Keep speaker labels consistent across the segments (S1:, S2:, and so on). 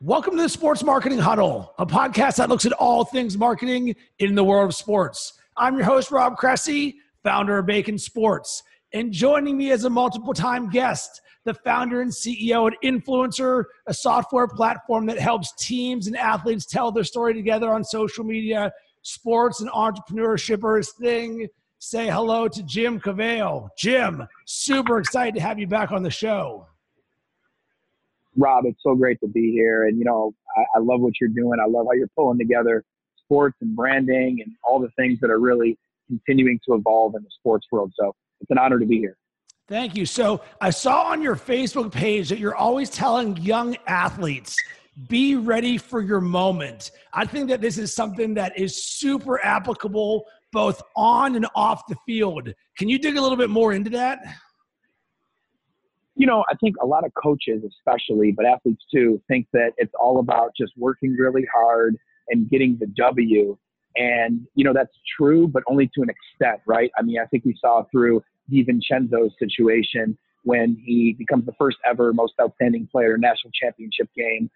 S1: Welcome to the Sports Marketing Huddle, a podcast that looks at all things marketing in the world of sports. I'm your host, Rob Cressy, founder of Bacon Sports. And joining me as a multiple time guest, the founder and CEO at INFLCR, a software platform that helps teams and athletes tell their story together on social media. Sports and entrepreneurship are his thing. Say hello to Jim Cavale. Jim, super excited to have you back on the show.
S2: Rob, it's so great to be here. And, you know, I, I love what you're doing. I love how you're pulling together sports and branding and all the things that are really continuing to evolve in the sports world. So it's an honor to be here.
S1: Thank you. So I saw on your Facebook page that you're always telling young athletes, be ready for your moment. I think that this is something that is super applicable both on and off the field. Can you dig a little bit more into that?
S2: You know, I think a lot of coaches, especially, but athletes too, think that it's all about just working really hard and getting the W. And, you know, that's true, but only to an extent, right? I mean, I think we saw through DiVincenzo's situation when he becomes the first ever most outstanding player in national championship game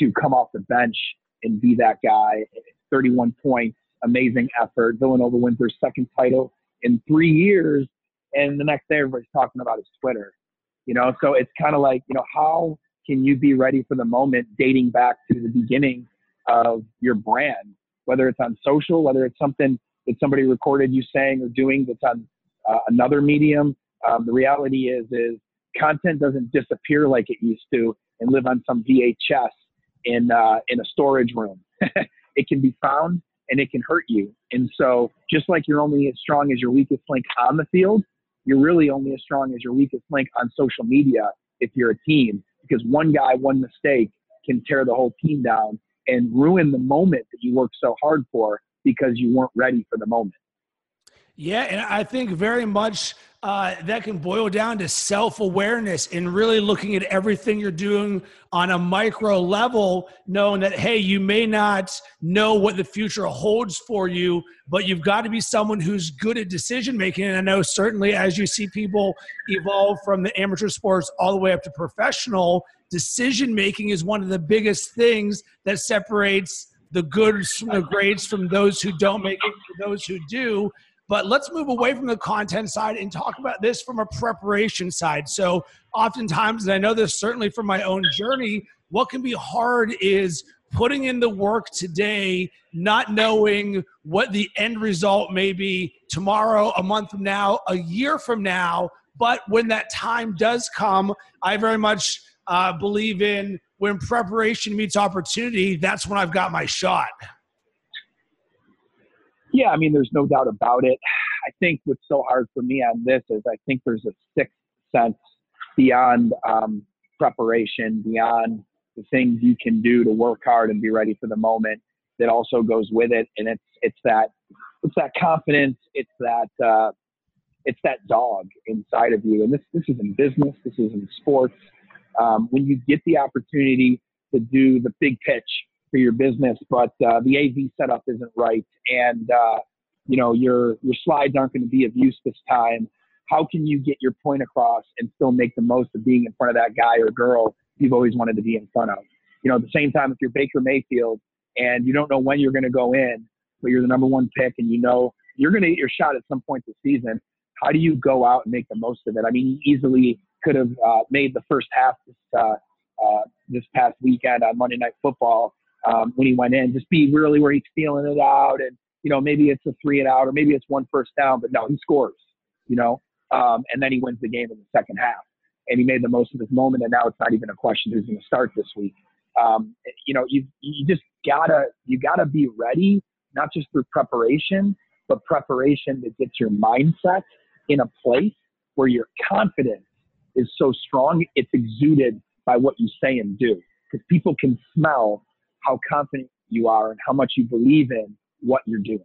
S2: to come off the bench and be that guy. 31 points, amazing effort. Villanova wins their second title in three years. And the next day, everybody's talking about his Twitter you know? So it's kind of like you know how can you be ready for the moment dating back to the beginning of your brand? Whether it's on social whether it's something that somebody recorded you saying or doing that's on uh, another medium um, the reality is is content doesn't disappear like it used to and live on some vhs in uh, in a storage room. It can be found and it can hurt you. And so just like you're only as strong as your weakest link on the field you're really only as strong as your weakest link on social media if you're a team, because one guy, one mistake can tear the whole team down and ruin the moment that you worked so hard for because you weren't ready for the moment.
S1: Yeah, and I think very much uh, that can boil down to self awareness and really looking at everything you're doing on a micro level, knowing that, hey, you may not know what the future holds for you, but you've got to be someone who's good at decision making. And I know certainly as you see people evolve from the amateur sports all the way up to professional, decision making is one of the biggest things that separates the good from the greats from those who don't make it to those who do but let's move away from the content side and talk about this from a preparation side. So, oftentimes, and I know this certainly from my own journey, what can be hard is putting in the work today, not knowing what the end result may be tomorrow, a month from now, a year from now. But when that time does come, I very much uh, believe in when preparation meets opportunity, that's when I've got my shot.
S2: Yeah, I mean, there's no doubt about it. I think what's so hard for me on this is I think there's a sixth sense beyond um, preparation, beyond the things you can do to work hard and be ready for the moment that also goes with it. And it's it's that it's that confidence, it's that uh, it's that dog inside of you. And this this is in business, this is in sports. Um, when you get the opportunity to do the big pitch for your business, but uh, the AV setup isn't right, and uh, you know your your slides aren't going to be of use this time. How can you get your point across and still make the most of being in front of that guy or girl you've always wanted to be in front of? You know, at the same time, if you're Baker Mayfield and you don't know when you're going to go in, but you're the number one pick and you know you're going to get your shot at some point this season, how do you go out and make the most of it? I mean, you easily could have uh, made the first half this, uh, uh, this past weekend on Monday Night Football um, when he went in. Just be really where he's feeling it out, and you know maybe it's a three and out, or maybe it's one first down, but no, he scores. You know, um, and then he wins the game in the second half, and he made the most of his moment. And now it's not even a question who's going to start this week. Um, you know, you you just gotta you gotta be ready, not just through preparation, but preparation that gets your mindset in a place where your confidence is so strong it's exuded by what you say and do because people can smell how confident you are and how much you believe in what you're doing.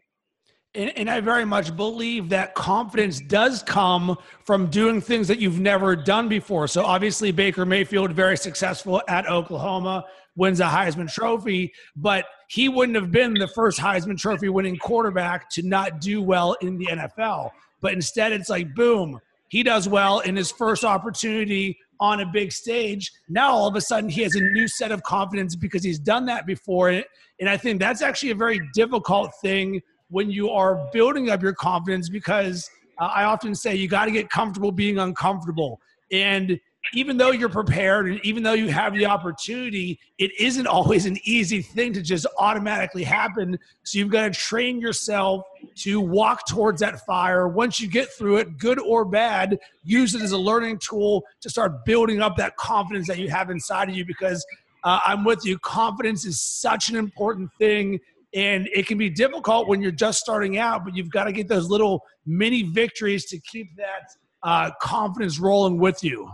S1: And, and, I very much believe that confidence does come from doing things that you've never done before. So obviously, Baker Mayfield, very successful at Oklahoma, wins a Heisman Trophy, but he wouldn't have been the first Heisman Trophy winning quarterback to not do well in the NFL. But instead, it's like, boom, he does well in his first opportunity on a big stage. Now all of a sudden he has a new set of confidence because he's done that before. And I think that's actually a very difficult thing when you are building up your confidence because uh, I often say you got to get comfortable being uncomfortable. And even though you're prepared and even though you have the opportunity, it isn't always an easy thing to just automatically happen. So you've got to train yourself to walk towards that fire. Once you get through it, good or bad, use it as a learning tool to start building up that confidence that you have inside of you because uh, I'm with you. Confidence is such an important thing. And it can be difficult when you're just starting out, but you've got to get those little mini victories to keep that uh, confidence rolling with you.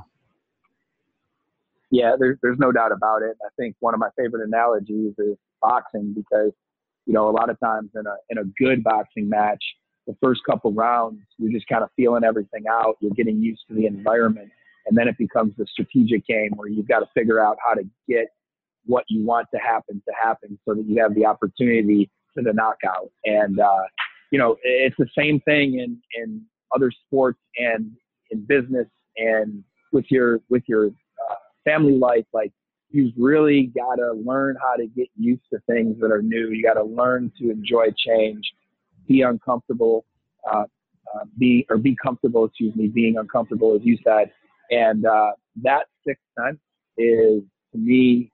S2: Yeah, there's there's no doubt about it. I think one of my favorite analogies is boxing because you know a lot of times in a in a good boxing match, the first couple rounds you're just kind of feeling everything out. You're getting used to the environment, and then it becomes the strategic game where you've got to figure out how to get what you want to happen to happen so that you have the opportunity to the knockout. And uh, you know it's the same thing in in other sports and in business and with your with your family life, like you've really got to learn how to get used to things that are new. You got to learn to enjoy change, be uncomfortable, uh, uh, be or be comfortable. Excuse me, being uncomfortable, as you said, and uh, that sixth sense is to me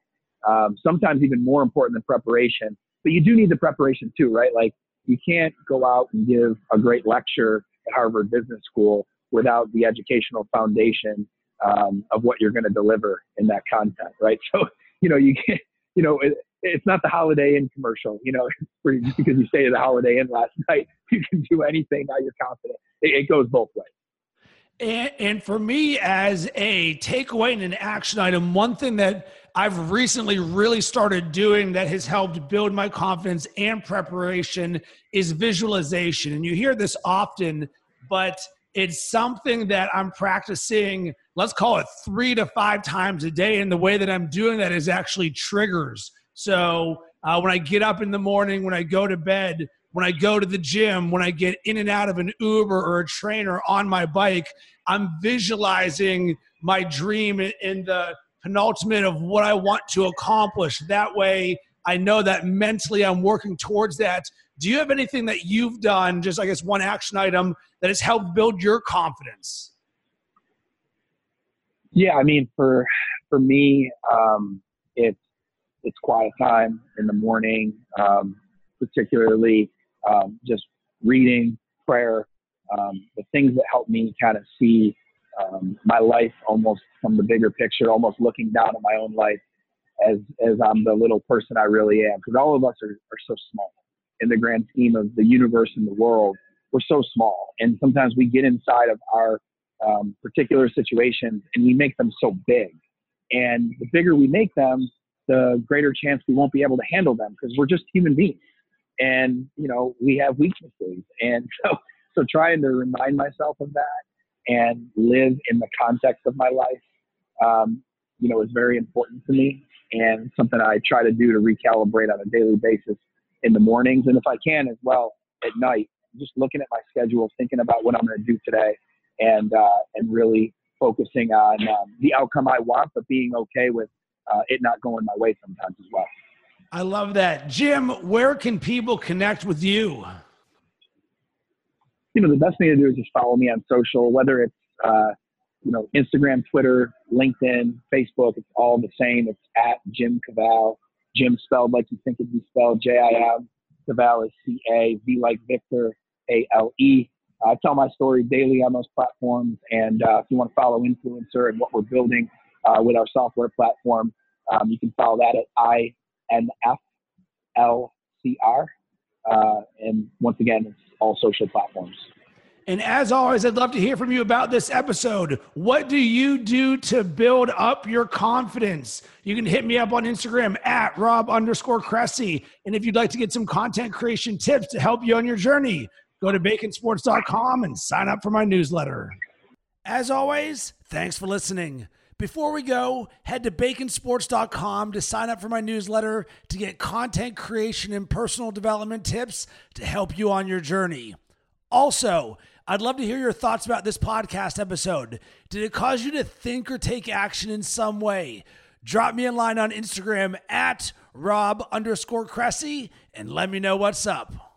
S2: um, sometimes even more important than preparation. But you do need the preparation too, right? Like you can't go out and give a great lecture at Harvard Business School without the educational foundation um, of what you're going to deliver in that content, right? So, you know, you can't, you know, it, it's not the Holiday Inn commercial, you know, just because you stayed at the Holiday Inn last night, you can do anything. Now you're confident. It, it goes both ways.
S1: And, and, for me, as a takeaway and an action item, one thing that I've recently really started doing that has helped build my confidence and preparation is visualization. And you hear this often, but it's something that I'm practicing, let's call it three to five times a day. And the way that I'm doing that is actually triggers. So uh, when I get up in the morning, when I go to bed, when I go to the gym, when I get in and out of an Uber or a train or on my bike, I'm visualizing my dream in the penultimate of what I want to accomplish. That way, I know that mentally I'm working towards that do you have anything that you've done, just I guess one action item that has helped build your confidence?
S2: Yeah, I mean, for for me, um, it's it's quiet time in the morning, um, particularly um, just reading, prayer, um, the things that help me kind of see um, my life almost from the bigger picture, almost looking down at my own life as as I'm the little person I really am. Because all of us are, are so small in the grand scheme of the universe and the world, we're so small. And sometimes we get inside of our um, particular situations and we make them so big. And the bigger we make them, the greater chance we won't be able to handle them because we're just human beings. And, you know, we have weaknesses. And so, so trying to remind myself of that and live in the context of my life, um, you know, is very important to me and something I try to do to recalibrate on a daily basis in the mornings, and if I can as well at night. Just looking at my schedule, thinking about what I'm going to do today, and uh, and really focusing on um, the outcome I want, but being okay with uh, it not going my way sometimes as well.
S1: I love that, Jim. Where can people connect with you?
S2: You know, the best thing to do is just follow me on social, whether it's uh, you know Instagram, Twitter, LinkedIn, Facebook. It's all the same. It's at Jim Cavale. Jim spelled like you think it'd be spelled, J-I-M. Cavale is C-A-V like Victor, A-L-E. I tell my story daily on those platforms. And uh, if you want to follow INFLCR and what we're building uh, with our software platform, um, you can follow that at I-N-F-L-C-R. Uh, and once again, it's all social platforms.
S1: And as always, I'd love to hear from you about this episode. What do you do to build up your confidence? You can hit me up on Instagram at Rob underscore Cressy. And if you'd like to get some content creation tips to help you on your journey, go to baconsports.com and sign up for my newsletter. As always, thanks for listening. Before we go, head to baconsports.com to sign up for my newsletter to get content creation and personal development tips to help you on your journey. Also, I'd love to hear your thoughts about this podcast episode. Did it cause you to think or take action in some way? Drop me a line on Instagram at Rob underscore Cressy and let me know what's up.